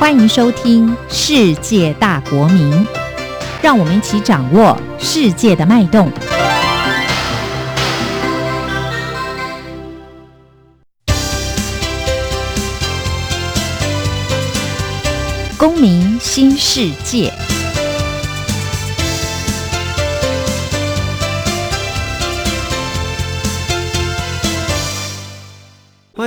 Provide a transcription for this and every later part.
欢迎收听《世界大国民》，让我们一起掌握世界的脉动。公民新世界。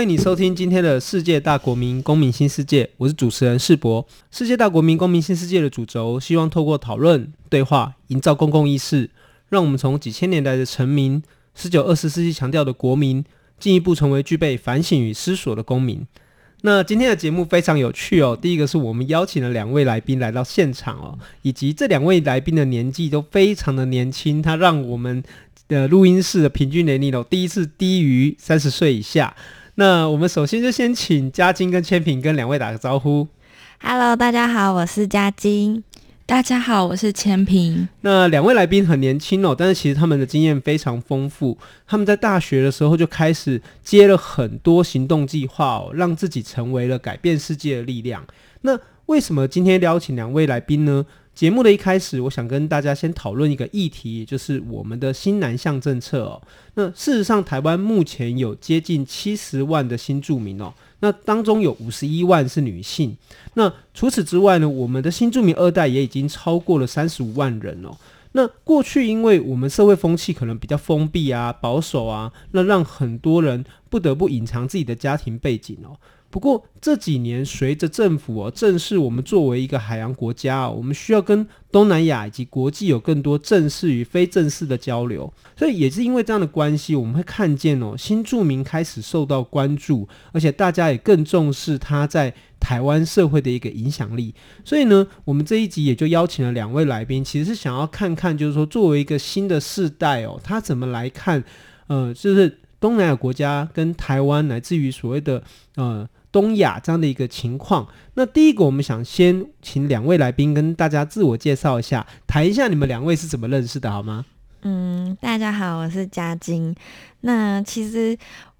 欢迎你收听今天的世界大国民公民新世界，我是主持人世博。世界大国民公民新世界的主轴，希望透过讨论对话，营造公共意识，让我们从几千年来的臣民，十九二十世纪强调的国民，进一步成为具备反省与思索的公民。那今天的节目非常有趣哦，第一个是我们邀请了两位来宾来到现场哦，以及这两位来宾的年纪都非常的年轻，他让我们的录音室的平均年龄哦，第一次低于三十岁以下。那我们首先就先请嘉金跟千平跟两位打个招呼。Hello，大家好，我是嘉金。大家好，我是千平。那两位来宾很年轻哦，但是其实他们的经验非常丰富。他们在大学的时候就开始接了很多行动计划哦，让自己成为了改变世界的力量。那为什么今天邀请两位来宾呢？节目的一开始，我想跟大家先讨论一个议题，也就是我们的新南向政策哦。那事实上，台湾目前有接近七十万的新住民哦，那当中有五十一万是女性。那除此之外呢，我们的新住民二代也已经超过了三十五万人哦。那过去因为我们社会风气可能比较封闭啊、保守啊，那让很多人不得不隐藏自己的家庭背景哦。不过这几年，随着政府哦正视我们作为一个海洋国家，我们需要跟东南亚以及国际有更多正式与非正式的交流，所以也是因为这样的关系，我们会看见哦新住民开始受到关注，而且大家也更重视他在台湾社会的一个影响力。所以呢，我们这一集也就邀请了两位来宾，其实是想要看看，就是说作为一个新的世代哦，他怎么来看，呃，就是东南亚国家跟台湾，乃至于所谓的呃。东亚这样的一个情况，那第一个我们想先请两位来宾跟大家自我介绍一下，谈一下你们两位是怎么认识的，好吗？嗯，大家好，我是嘉晶。那其实。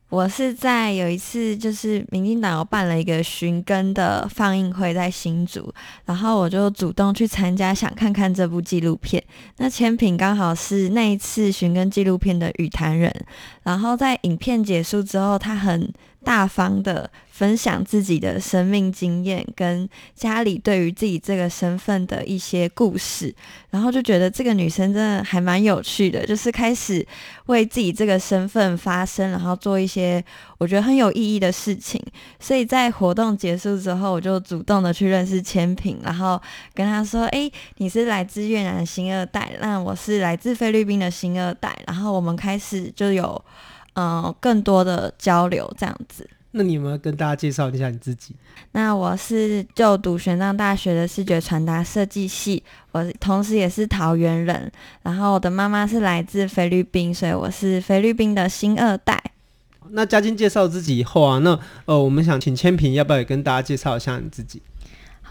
我是在有一次，就是民进党办了一个寻根的放映会，在新竹，然后我就主动去参加，想看看这部纪录片。那千品刚好是那一次寻根纪录片的与谈人，然后在影片结束之后，他很大方的分享自己的生命经验，跟家里对于自己这个身份的一些故事，然后就觉得这个女生真的还蛮有趣的，就是开始为自己这个身份发声，然后做一些我觉得很有意义的事情。所以在活动结束之后，我就主动的去认识千萍，然后跟她说：“诶，你是来自越南的新二代，那我是来自菲律宾的新二代。”然后我们开始就有。嗯、呃，更多的交流这样子。那你有没有跟大家介绍一下你自己？那我是就读玄奘大学的视觉传达设计系，我同时也是桃园人。然后我的妈妈是来自菲律宾，所以我是菲律宾的新二代。那嘉晶介绍自己以后啊，那呃，我们想请千平，要不要也跟大家介绍一下你自己？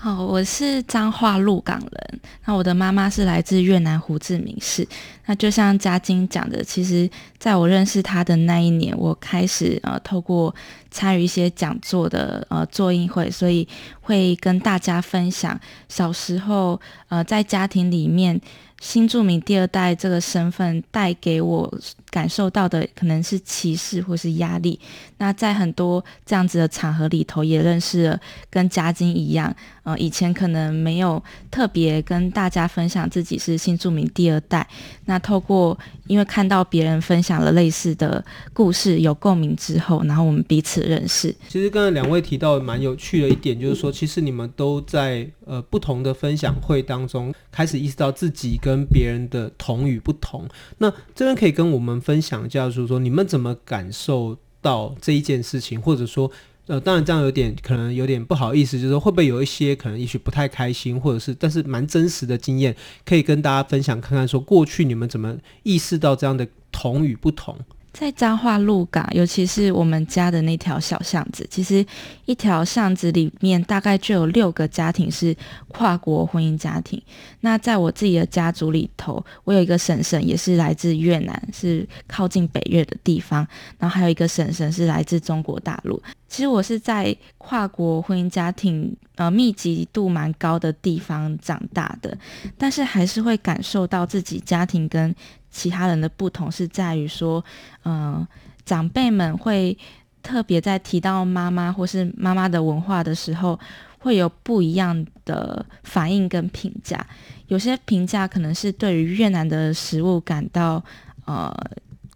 好，我是彰化鹿港人。那我的妈妈是来自越南胡志明市。那就像嘉金讲的，其实在我认识她的那一年，我开始呃透过参与一些讲座的呃座映会，所以会跟大家分享小时候呃在家庭里面。新住民第二代这个身份带给我感受到的可能是歧视或是压力。那在很多这样子的场合里头，也认识了跟嘉晶一样，呃，以前可能没有特别跟大家分享自己是新住民第二代。那透过因为看到别人分享了类似的故事，有共鸣之后，然后我们彼此认识。其实刚才两位提到蛮有趣的一点，就是说，其实你们都在呃不同的分享会当中开始意识到自己跟别人的同与不同，那这边可以跟我们分享一下，就是说你们怎么感受到这一件事情，或者说，呃，当然这样有点可能有点不好意思，就是说会不会有一些可能也许不太开心，或者是但是蛮真实的经验，可以跟大家分享看看，说过去你们怎么意识到这样的同与不同。在彰化鹿港，尤其是我们家的那条小巷子，其实一条巷子里面大概就有六个家庭是跨国婚姻家庭。那在我自己的家族里头，我有一个婶婶也是来自越南，是靠近北越的地方，然后还有一个婶婶是来自中国大陆。其实我是在跨国婚姻家庭呃密集度蛮高的地方长大的，但是还是会感受到自己家庭跟其他人的不同是在于说，嗯、呃，长辈们会特别在提到妈妈或是妈妈的文化的时候，会有不一样的反应跟评价。有些评价可能是对于越南的食物感到呃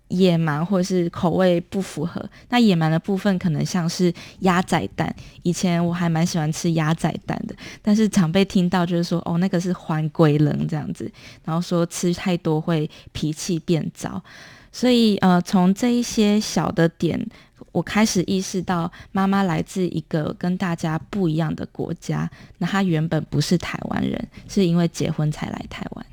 野蛮或是口味不符合。那野蛮的部分可能像是鸭仔蛋，以前我还蛮喜欢吃鸭仔蛋的，但是长辈听到就是说，哦，那个是还归冷这样子，然后说吃太多会脾气变糟。所以呃，从这一些小的点，我开始意识到妈妈来自一个跟大家不一样的国家。那她原本不是台湾人，是因为结婚才来台湾。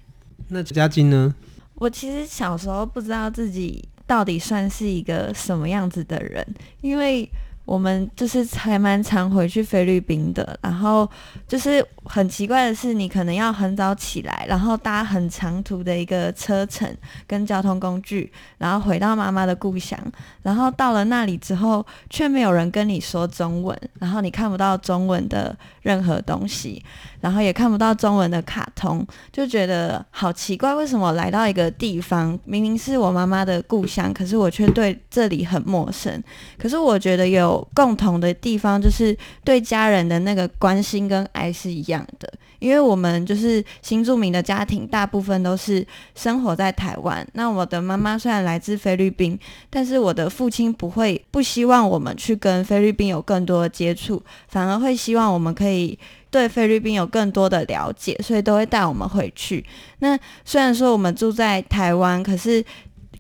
那佳金呢？我其实小时候不知道自己到底算是一个什么样子的人，因为我们就是还蛮常回去菲律宾的，然后就是很奇怪的是，你可能要很早起来，然后搭很长途的一个车程跟交通工具，然后回到妈妈的故乡，然后到了那里之后，却没有人跟你说中文，然后你看不到中文的任何东西。然后也看不到中文的卡通，就觉得好奇怪，为什么来到一个地方，明明是我妈妈的故乡，可是我却对这里很陌生。可是我觉得有共同的地方，就是对家人的那个关心跟爱是一样的。因为我们就是新住民的家庭，大部分都是生活在台湾。那我的妈妈虽然来自菲律宾，但是我的父亲不会不希望我们去跟菲律宾有更多的接触，反而会希望我们可以。对菲律宾有更多的了解，所以都会带我们回去。那虽然说我们住在台湾，可是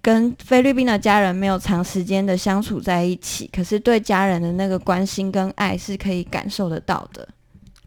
跟菲律宾的家人没有长时间的相处在一起，可是对家人的那个关心跟爱是可以感受得到的。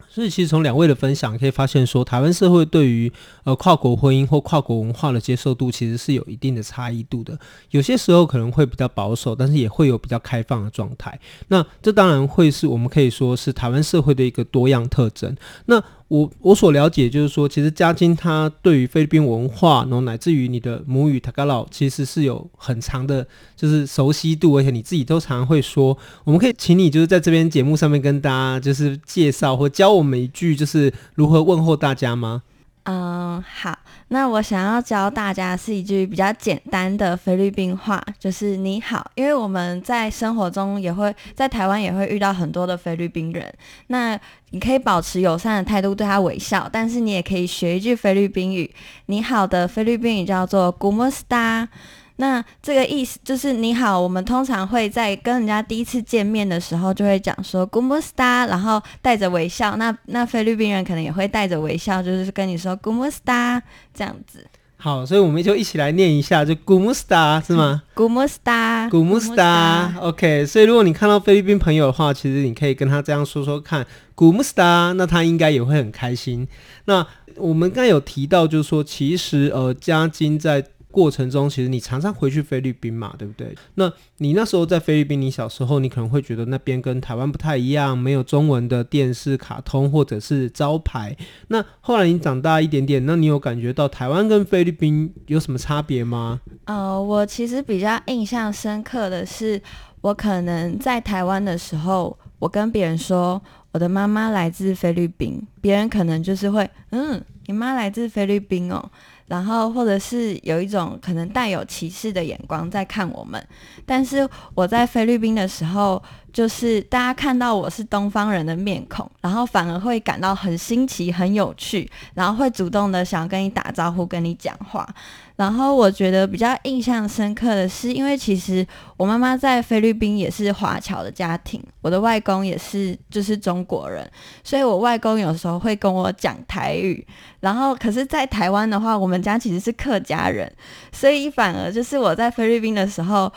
所以，其实从两位的分享可以发现说，台湾社会对于呃跨国婚姻或跨国文化的接受度，其实是有一定的差异度的。有些时候可能会比较保守，但是也会有比较开放的状态。那这当然会是我们可以说是台湾社会的一个多样特征。那我我所了解就是说，其实嘉金他对于菲律宾文化，然后乃至于你的母语 Tagalog，其实是有很长的，就是熟悉度，而且你自己都常常会说。我们可以请你就是在这边节目上面跟大家就是介绍或教我们一句，就是如何问候大家吗？嗯，好。那我想要教大家是一句比较简单的菲律宾话，就是你好。因为我们在生活中也会在台湾也会遇到很多的菲律宾人，那你可以保持友善的态度对他微笑，但是你也可以学一句菲律宾语，你好的菲律宾语叫做 “gumusta”。那这个意思就是你好，我们通常会在跟人家第一次见面的时候就会讲说 “Cómo está”，然后带着微笑。那那菲律宾人可能也会带着微笑，就是跟你说 “Cómo está” 这样子。好，所以我们就一起来念一下，就 “Cómo está” 是吗？“Cómo está”，“Cómo está”。OK，所以如果你看到菲律宾朋友的话，其实你可以跟他这样说说看 “Cómo está”，那他应该也会很开心。那我们刚才有提到，就是说其实呃，嘉金在过程中，其实你常常回去菲律宾嘛，对不对？那你那时候在菲律宾，你小时候你可能会觉得那边跟台湾不太一样，没有中文的电视、卡通或者是招牌。那后来你长大一点点，那你有感觉到台湾跟菲律宾有什么差别吗？呃，我其实比较印象深刻的是，我可能在台湾的时候，我跟别人说我的妈妈来自菲律宾，别人可能就是会，嗯，你妈来自菲律宾哦。然后，或者是有一种可能带有歧视的眼光在看我们，但是我在菲律宾的时候，就是大家看到我是东方人的面孔，然后反而会感到很新奇、很有趣，然后会主动的想要跟你打招呼、跟你讲话。然后我觉得比较印象深刻的是，因为其实我妈妈在菲律宾也是华侨的家庭，我的外公也是就是中国人，所以我外公有时候会跟我讲台语。然后可是，在台湾的话，我们家其实是客家人，所以反而就是我在菲律宾的时候，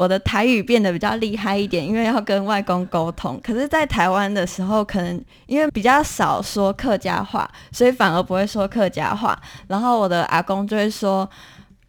我的台语变得比较厉害一点，因为要跟外公沟通。可是，在台湾的时候，可能因为比较少说客家话，所以反而不会说客家话。然后我的阿公就会说：“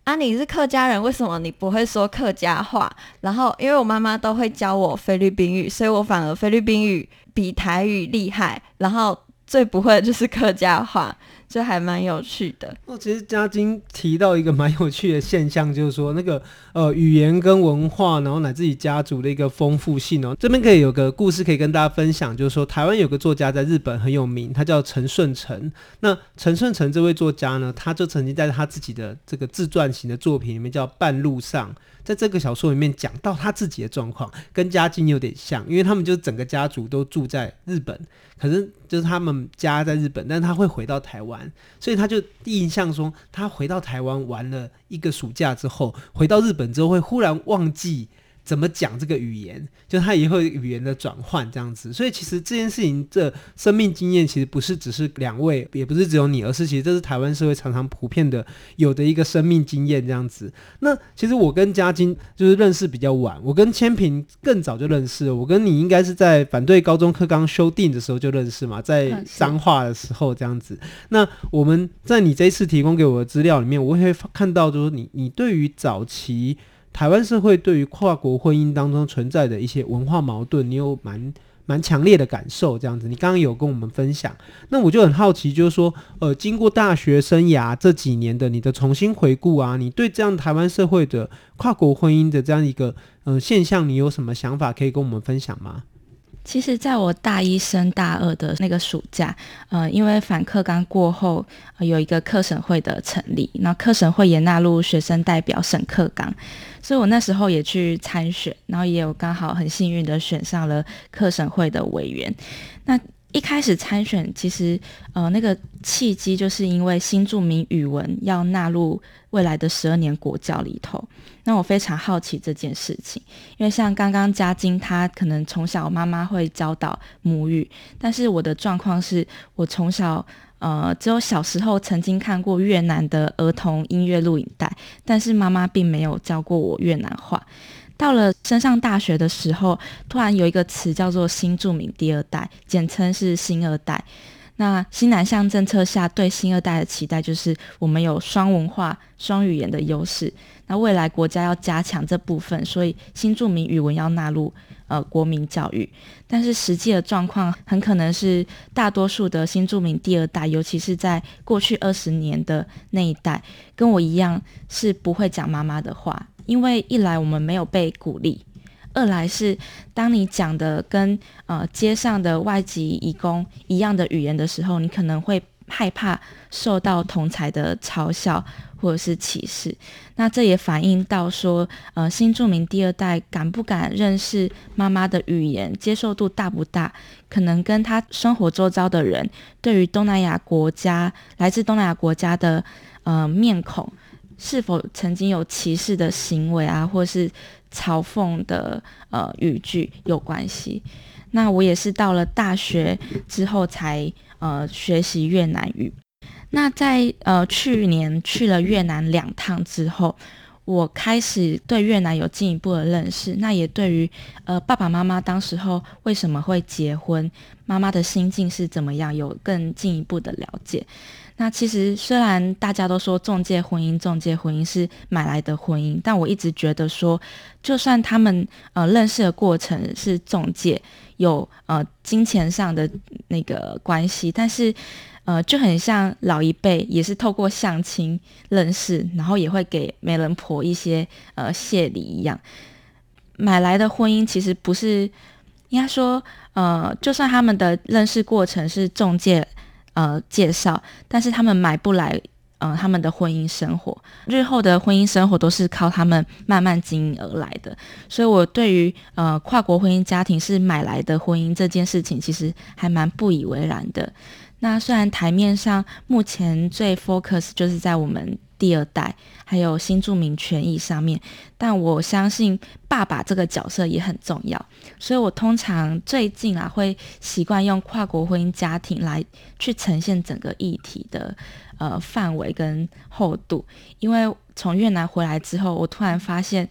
啊，你是客家人，为什么你不会说客家话？然后因为我妈妈都会教我菲律宾语，所以我反而菲律宾语比台语厉害。然后最不会的就是客家话。这还蛮有趣的。哦，其实嘉晶提到一个蛮有趣的现象，就是说那个呃语言跟文化，然后乃至于家族的一个丰富性哦。这边可以有个故事可以跟大家分享，就是说台湾有个作家在日本很有名，他叫陈顺成。那陈顺成这位作家呢，他就曾经在他自己的这个自传型的作品里面叫《半路上》。在这个小说里面讲到他自己的状况，跟家境有点像，因为他们就整个家族都住在日本，可是就是他们家在日本，但他会回到台湾，所以他就印象说，他回到台湾玩了一个暑假之后，回到日本之后会忽然忘记。怎么讲这个语言？就他以后语言的转换这样子，所以其实这件事情，这生命经验其实不是只是两位，也不是只有你，而是其实这是台湾社会常常普遍的有的一个生命经验这样子。那其实我跟嘉金就是认识比较晚，我跟千平更早就认识了。我跟你应该是在反对高中课纲修订的时候就认识嘛，在彰化的时候这样子。那我们在你这一次提供给我的资料里面，我会看到就是你你对于早期。台湾社会对于跨国婚姻当中存在的一些文化矛盾，你有蛮蛮强烈的感受，这样子。你刚刚有跟我们分享，那我就很好奇，就是说，呃，经过大学生涯这几年的你的重新回顾啊，你对这样台湾社会的跨国婚姻的这样一个呃现象，你有什么想法可以跟我们分享吗？其实，在我大一升大二的那个暑假，呃，因为反课纲过后，呃，有一个课审会的成立，那课审会也纳入学生代表审课纲，所以我那时候也去参选，然后也有刚好很幸运的选上了课审会的委员。那一开始参选，其实呃那个契机就是因为新著名语文要纳入未来的十二年国教里头。那我非常好奇这件事情，因为像刚刚嘉晶她可能从小妈妈会教导母语，但是我的状况是我从小呃只有小时候曾经看过越南的儿童音乐录影带，但是妈妈并没有教过我越南话。到了升上大学的时候，突然有一个词叫做“新住民第二代”，简称是“新二代”。那新南向政策下，对新二代的期待就是我们有双文化、双语言的优势。那未来国家要加强这部分，所以新住民语文要纳入呃国民教育。但是实际的状况很可能是，大多数的新住民第二代，尤其是在过去二十年的那一代，跟我一样是不会讲妈妈的话。因为一来我们没有被鼓励，二来是当你讲的跟呃街上的外籍义工一样的语言的时候，你可能会害怕受到同才的嘲笑或者是歧视。那这也反映到说，呃，新住民第二代敢不敢认识妈妈的语言，接受度大不大，可能跟他生活周遭的人对于东南亚国家来自东南亚国家的呃面孔。是否曾经有歧视的行为啊，或是嘲讽的呃语句有关系？那我也是到了大学之后才呃学习越南语。那在呃去年去了越南两趟之后，我开始对越南有进一步的认识。那也对于呃爸爸妈妈当时候为什么会结婚，妈妈的心境是怎么样，有更进一步的了解。那其实虽然大家都说中介婚姻，中介婚姻是买来的婚姻，但我一直觉得说，就算他们呃认识的过程是中介，有呃金钱上的那个关系，但是呃就很像老一辈也是透过相亲认识，然后也会给媒人婆一些呃谢礼一样，买来的婚姻其实不是应该说呃，就算他们的认识过程是中介。呃，介绍，但是他们买不来，呃，他们的婚姻生活，日后的婚姻生活都是靠他们慢慢经营而来的。所以，我对于呃跨国婚姻家庭是买来的婚姻这件事情，其实还蛮不以为然的。那虽然台面上目前最 focus 就是在我们。第二代还有新住民权益上面，但我相信爸爸这个角色也很重要，所以我通常最近啊会习惯用跨国婚姻家庭来去呈现整个议题的呃范围跟厚度，因为从越南回来之后，我突然发现，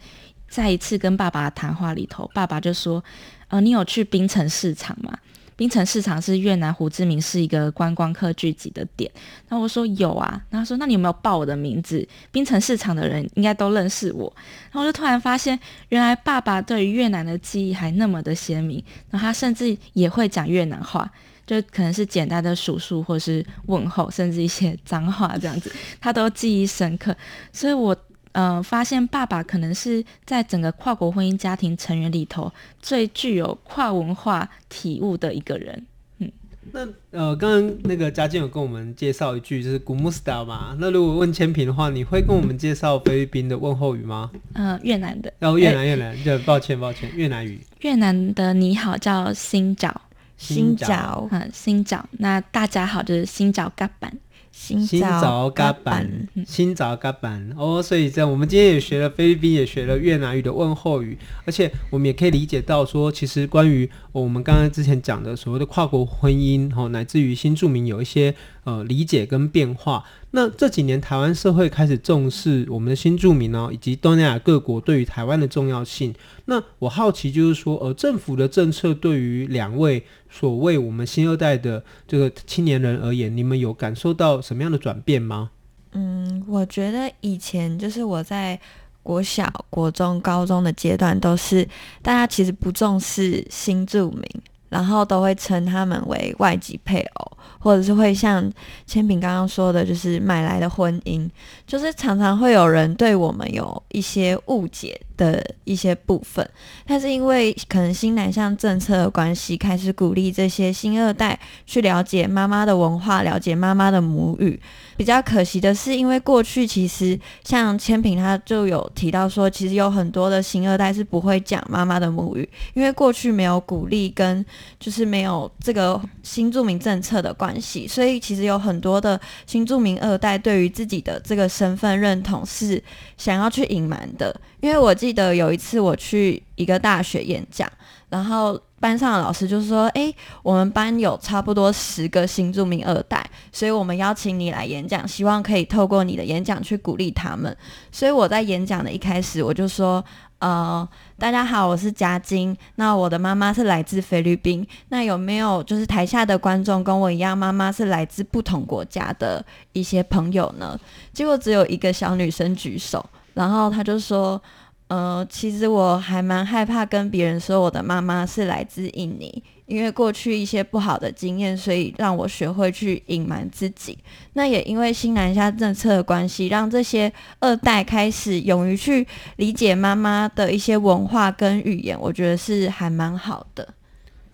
在一次跟爸爸谈话里头，爸爸就说：“呃，你有去槟城市场吗？”槟城市场是越南胡志明市一个观光客聚集的点。然后我说有啊，然后说那你有没有报我的名字？槟城市场的人应该都认识我。然后我就突然发现，原来爸爸对于越南的记忆还那么的鲜明，然后他甚至也会讲越南话，就可能是简单的数数或是问候，甚至一些 脏话这样子，他都记忆深刻。所以我。呃，发现爸爸可能是在整个跨国婚姻家庭成员里头最具有跨文化体悟的一个人。嗯，那呃，刚刚那个嘉靖有跟我们介绍一句，就是 “Gumusta” 嘛。那如果问千平的话，你会跟我们介绍菲律宾的问候语吗？嗯、呃，越南的。然后、哦、越南越南，对，抱歉抱歉，越南语。越南的你好叫新找，新找，嗯，新找。那大家好就是新找嘎板。新早嘎板，新早嘎板。哦，所以这样，我们今天也学了菲律宾，也学了越南语的问候语，而且我们也可以理解到说，其实关于我们刚刚之前讲的所谓的跨国婚姻，哈，乃至于新住民有一些呃理解跟变化。那这几年台湾社会开始重视我们的新住民哦，以及东南亚各国对于台湾的重要性。那我好奇就是说，呃，政府的政策对于两位所谓我们新二代的这个青年人而言，你们有感受到什么样的转变吗？嗯，我觉得以前就是我在国小、国中、高中的阶段，都是大家其实不重视新住民，然后都会称他们为外籍配偶。或者是会像千平刚刚说的，就是买来的婚姻，就是常常会有人对我们有一些误解的一些部分，但是因为可能新南向政策的关系，开始鼓励这些新二代去了解妈妈的文化，了解妈妈的母语。比较可惜的是，因为过去其实像千萍他就有提到说，其实有很多的新二代是不会讲妈妈的母语，因为过去没有鼓励跟就是没有这个新住民政策的关系，所以其实有很多的新住民二代对于自己的这个身份认同是想要去隐瞒的。因为我记得有一次我去一个大学演讲，然后。班上的老师就说：“诶，我们班有差不多十个新著名二代，所以我们邀请你来演讲，希望可以透过你的演讲去鼓励他们。”所以我在演讲的一开始，我就说：“呃，大家好，我是佳晶。那我的妈妈是来自菲律宾。那有没有就是台下的观众跟我一样，妈妈是来自不同国家的一些朋友呢？”结果只有一个小女生举手，然后他就说。呃，其实我还蛮害怕跟别人说我的妈妈是来自印尼，因为过去一些不好的经验，所以让我学会去隐瞒自己。那也因为新南下政策的关系，让这些二代开始勇于去理解妈妈的一些文化跟语言，我觉得是还蛮好的。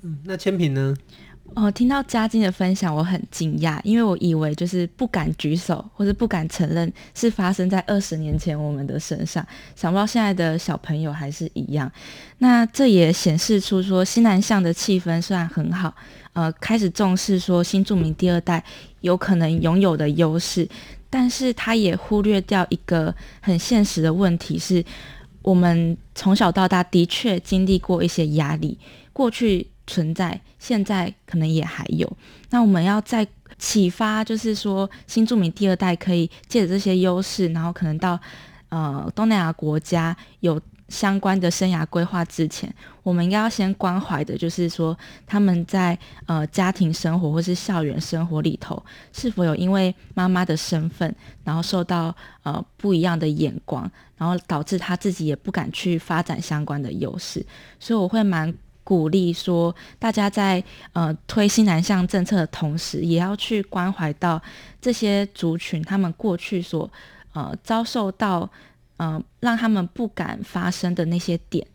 嗯，那千萍呢？哦，听到嘉靖的分享，我很惊讶，因为我以为就是不敢举手或者不敢承认是发生在二十年前我们的身上，想不到现在的小朋友还是一样。那这也显示出说新南向的气氛虽然很好，呃，开始重视说新住民第二代有可能拥有的优势，但是他也忽略掉一个很现实的问题是，我们从小到大的确经历过一些压力，过去。存在，现在可能也还有。那我们要再启发，就是说新住民第二代可以借着这些优势，然后可能到呃东南亚国家有相关的生涯规划之前，我们应该要先关怀的，就是说他们在呃家庭生活或是校园生活里头，是否有因为妈妈的身份，然后受到呃不一样的眼光，然后导致他自己也不敢去发展相关的优势。所以我会蛮。鼓励说，大家在呃推新南向政策的同时，也要去关怀到这些族群，他们过去所呃遭受到呃让他们不敢发生的那些点。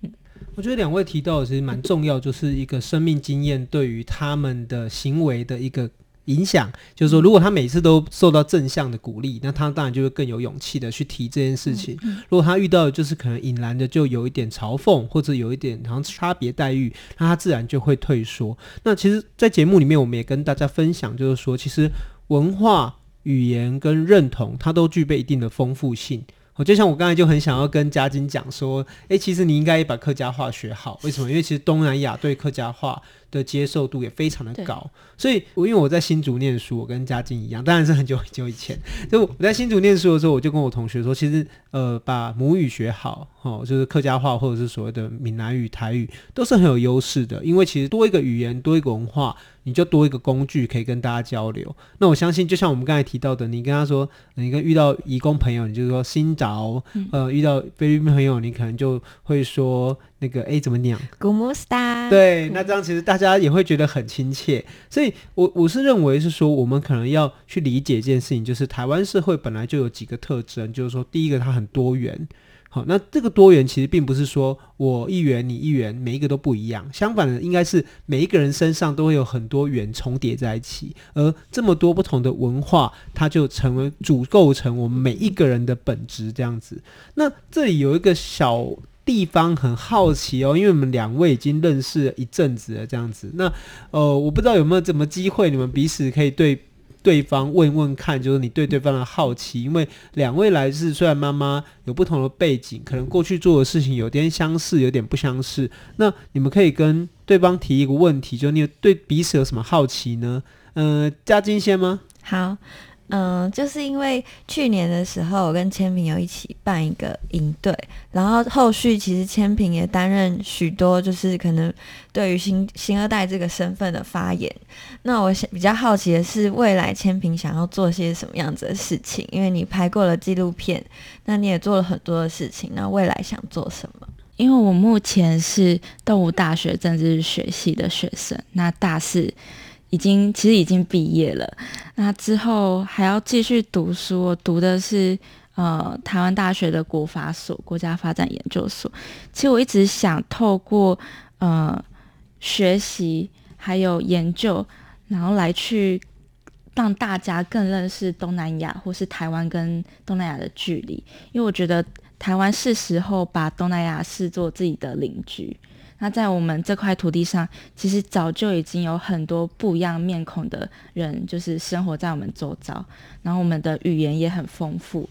嗯，我觉得两位提到的其实蛮重要，就是一个生命经验对于他们的行为的一个。影响就是说，如果他每次都受到正向的鼓励，那他当然就会更有勇气的去提这件事情。如果他遇到的就是可能引然的就有一点嘲讽，或者有一点好像差别待遇，那他自然就会退缩。那其实，在节目里面，我们也跟大家分享，就是说，其实文化、语言跟认同，它都具备一定的丰富性。我就像我刚才就很想要跟嘉金讲说，诶、欸，其实你应该也把客家话学好。为什么？因为其实东南亚对客家话的接受度也非常的高。所以，我因为我在新竹念书，我跟嘉靖一样，当然是很久很久以前。就我在新竹念书的时候，我就跟我同学说，其实呃，把母语学好，哦，就是客家话或者是所谓的闽南语、台语，都是很有优势的。因为其实多一个语言，多一个文化，你就多一个工具可以跟大家交流。那我相信，就像我们刚才提到的，你跟他说，你跟遇到移工朋友，你就说新找，呃，遇到菲律宾朋友，你可能就会说那个哎怎么讲？Gumusta。对，那这样其实大家也会觉得很亲切。所以我我是认为是说，我们可能要去理解一件事情，就是台湾社会本来就有几个特征，就是说，第一个它很多元。好，那这个多元其实并不是说我一元你一元，每一个都不一样。相反的，应该是每一个人身上都会有很多元重叠在一起，而这么多不同的文化，它就成为主构成我们每一个人的本质这样子。那这里有一个小地方很好奇哦，因为我们两位已经认识了一阵子了这样子。那呃，我不知道有没有什么机会，你们彼此可以对。对方问问看，就是你对对方的好奇，因为两位来自虽然妈妈有不同的背景，可能过去做的事情有点相似，有点不相似。那你们可以跟对方提一个问题，就是你对彼此有什么好奇呢？嗯、呃，嘉金先吗？好。嗯，就是因为去年的时候，我跟千平有一起办一个营队，然后后续其实千平也担任许多，就是可能对于新新二代这个身份的发言。那我想比较好奇的是，未来千平想要做些什么样子的事情？因为你拍过了纪录片，那你也做了很多的事情，那未来想做什么？因为我目前是动物大学政治学系的学生，那大四。已经其实已经毕业了，那之后还要继续读书。我读的是呃台湾大学的国法所国家发展研究所。其实我一直想透过呃学习还有研究，然后来去让大家更认识东南亚或是台湾跟东南亚的距离，因为我觉得台湾是时候把东南亚视作自己的邻居。那在我们这块土地上，其实早就已经有很多不一样面孔的人，就是生活在我们周遭。然后我们的语言也很丰富，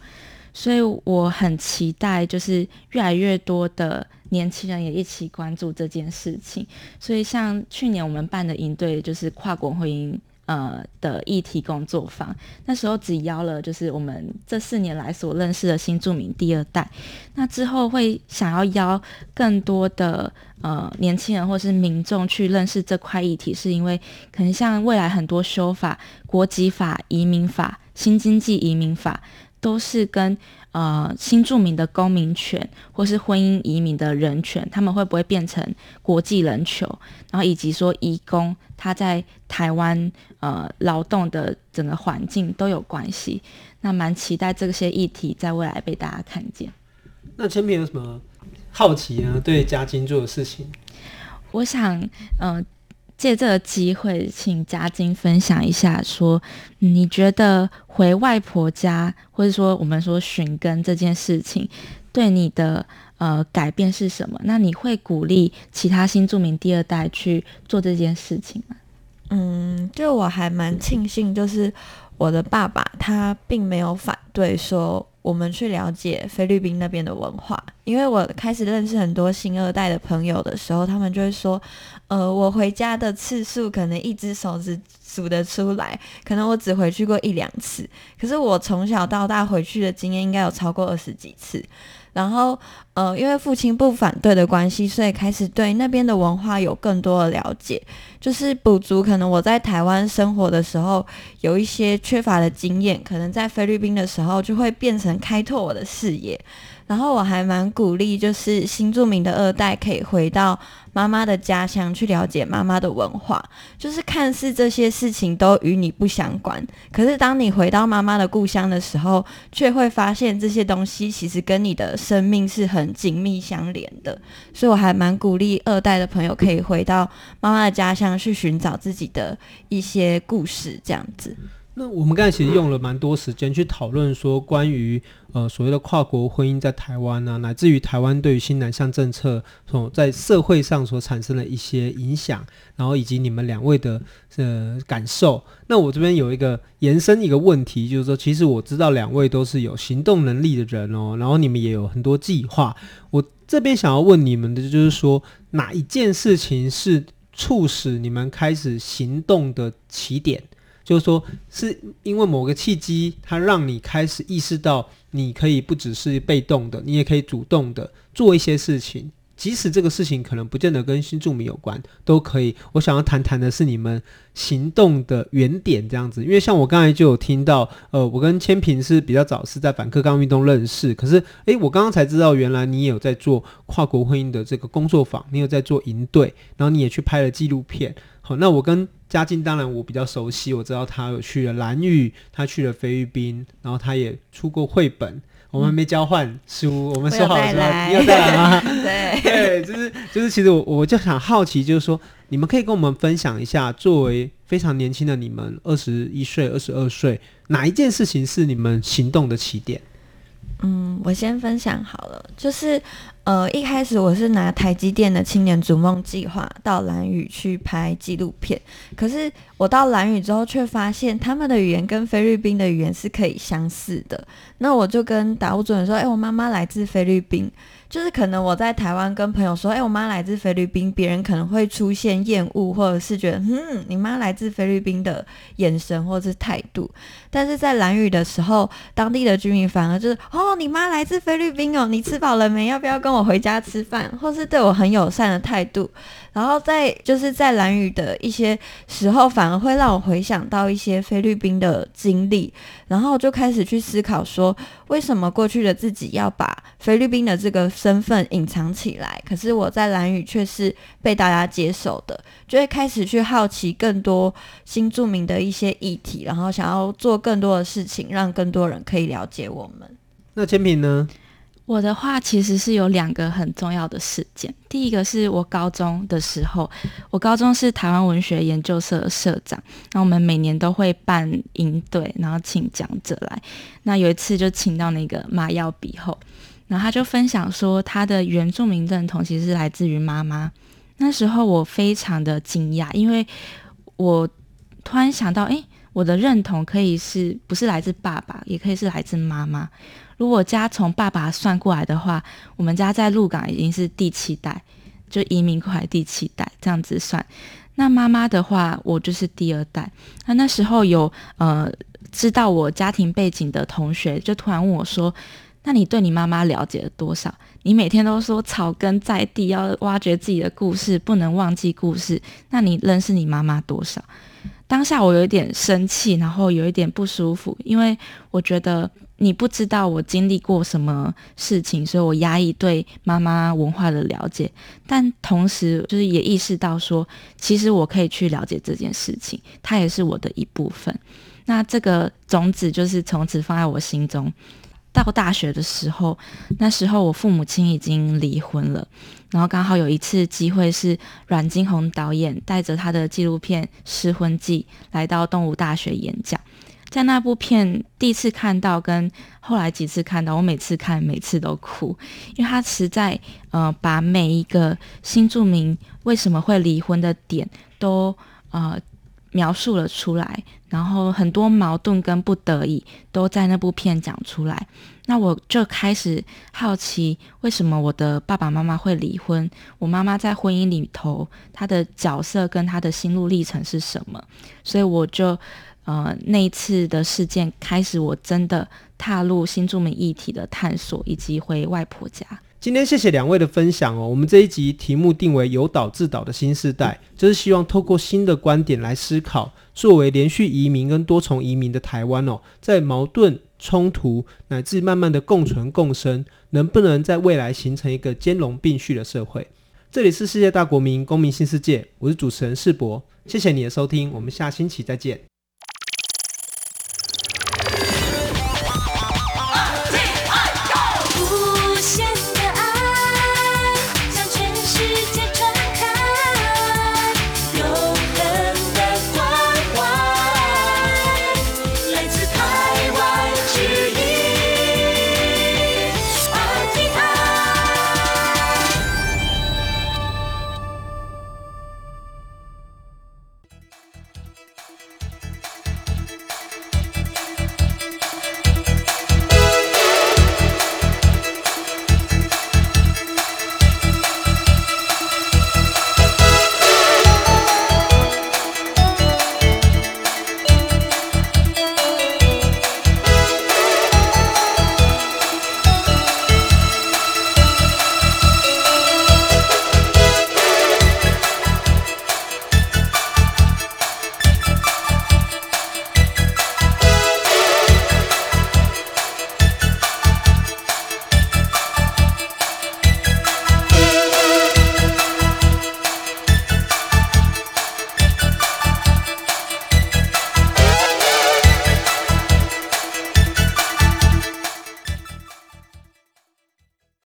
所以我很期待，就是越来越多的年轻人也一起关注这件事情。所以像去年我们办的营队，就是跨国婚姻。呃的议题工作坊，那时候只邀了就是我们这四年来所认识的新住民第二代，那之后会想要邀更多的呃年轻人或是民众去认识这块议题，是因为可能像未来很多修法，国籍法、移民法、新经济移民法，都是跟呃新住民的公民权或是婚姻移民的人权，他们会不会变成国际人球？然后以及说移工他在台湾呃劳动的整个环境都有关系，那蛮期待这些议题在未来被大家看见。那千萍有什么好奇呢？对嘉金做的事情，我想嗯。呃借这个机会，请嘉金分享一下，说你觉得回外婆家，或者说我们说寻根这件事情，对你的呃改变是什么？那你会鼓励其他新住民第二代去做这件事情吗？嗯，就我还蛮庆幸，就是我的爸爸他并没有反对说。我们去了解菲律宾那边的文化，因为我开始认识很多新二代的朋友的时候，他们就会说，呃，我回家的次数可能一只手指数得出来，可能我只回去过一两次，可是我从小到大回去的经验应该有超过二十几次。然后，呃，因为父亲不反对的关系，所以开始对那边的文化有更多的了解，就是补足可能我在台湾生活的时候有一些缺乏的经验，可能在菲律宾的时候就会变成开拓我的视野。然后我还蛮鼓励，就是新住民的二代可以回到妈妈的家乡去了解妈妈的文化。就是看似这些事情都与你不相关，可是当你回到妈妈的故乡的时候，却会发现这些东西其实跟你的生命是很紧密相连的。所以我还蛮鼓励二代的朋友可以回到妈妈的家乡去寻找自己的一些故事，这样子。那我们刚才其实用了蛮多时间去讨论说，关于呃所谓的跨国婚姻在台湾啊，乃至于台湾对于新南向政策所在社会上所产生的一些影响，然后以及你们两位的呃感受。那我这边有一个延伸一个问题，就是说，其实我知道两位都是有行动能力的人哦，然后你们也有很多计划。我这边想要问你们的就是说，哪一件事情是促使你们开始行动的起点？就是说是因为某个契机，它让你开始意识到，你可以不只是被动的，你也可以主动的做一些事情。即使这个事情可能不见得跟新住民有关，都可以。我想要谈谈的是你们行动的原点这样子，因为像我刚才就有听到，呃，我跟千平是比较早是在反克刚运动认识，可是，诶，我刚刚才知道，原来你也有在做跨国婚姻的这个工作坊，你有在做营队，然后你也去拍了纪录片。好，那我跟嘉靖当然我比较熟悉，我知道他有去了蓝屿，他去了菲律宾，然后他也出过绘本。我们没交换书，嗯、我们说好了是吧？你有带来吗？对对，就是就是，其实我我就想好奇，就是说，你们可以跟我们分享一下，作为非常年轻的你们，二十一岁、二十二岁，哪一件事情是你们行动的起点？嗯，我先分享好了，就是呃，一开始我是拿台积电的青年逐梦计划到蓝屿去拍纪录片，可是我到蓝屿之后，却发现他们的语言跟菲律宾的语言是可以相似的。那我就跟达悟主任说：“哎、我妈妈来自菲律宾。”就是可能我在台湾跟朋友说，哎、我妈来自菲律宾，别人可能会出现厌恶或者是觉得，嗯，你妈来自菲律宾的眼神或者是态度。但是在蓝屿的时候，当地的居民反而就是，哦，你妈来自菲律宾哦，你吃饱了没？要不要跟我回家吃饭？或是对我很友善的态度。然后在就是在蓝雨的一些时候，反而会让我回想到一些菲律宾的经历，然后就开始去思考说，为什么过去的自己要把菲律宾的这个身份隐藏起来？可是我在蓝雨却是被大家接受的，就会开始去好奇更多新住民的一些议题，然后想要做更多的事情，让更多人可以了解我们。那千萍呢？我的话其实是有两个很重要的事件。第一个是我高中的时候，我高中是台湾文学研究社社长，那我们每年都会办营队，然后请讲者来。那有一次就请到那个马耀比后，然后他就分享说他的原住民认同其实是来自于妈妈。那时候我非常的惊讶，因为我突然想到，诶，我的认同可以是不是来自爸爸，也可以是来自妈妈。如果家从爸爸算过来的话，我们家在鹿港已经是第七代，就移民过来第七代这样子算。那妈妈的话，我就是第二代。那那时候有呃知道我家庭背景的同学，就突然问我说：“那你对你妈妈了解了多少？你每天都说草根在地，要挖掘自己的故事，不能忘记故事。那你认识你妈妈多少？”当下我有一点生气，然后有一点不舒服，因为我觉得。你不知道我经历过什么事情，所以我压抑对妈妈文化的了解，但同时就是也意识到说，其实我可以去了解这件事情，它也是我的一部分。那这个种子就是从此放在我心中。到大学的时候，那时候我父母亲已经离婚了，然后刚好有一次机会是阮经红导演带着他的纪录片《失婚记》来到动物大学演讲。在那部片第一次看到，跟后来几次看到，我每次看每次都哭，因为他实在呃把每一个新住民为什么会离婚的点都呃描述了出来，然后很多矛盾跟不得已都在那部片讲出来。那我就开始好奇，为什么我的爸爸妈妈会离婚？我妈妈在婚姻里头她的角色跟她的心路历程是什么？所以我就。呃，那一次的事件开始，我真的踏入新住民议题的探索，以及回外婆家。今天谢谢两位的分享哦。我们这一集题目定为“由岛至岛的新世代”，就是希望透过新的观点来思考，作为连续移民跟多重移民的台湾哦，在矛盾、冲突乃至慢慢的共存共生，能不能在未来形成一个兼容并蓄的社会？这里是世界大国民公民新世界，我是主持人世博，谢谢你的收听，我们下星期再见。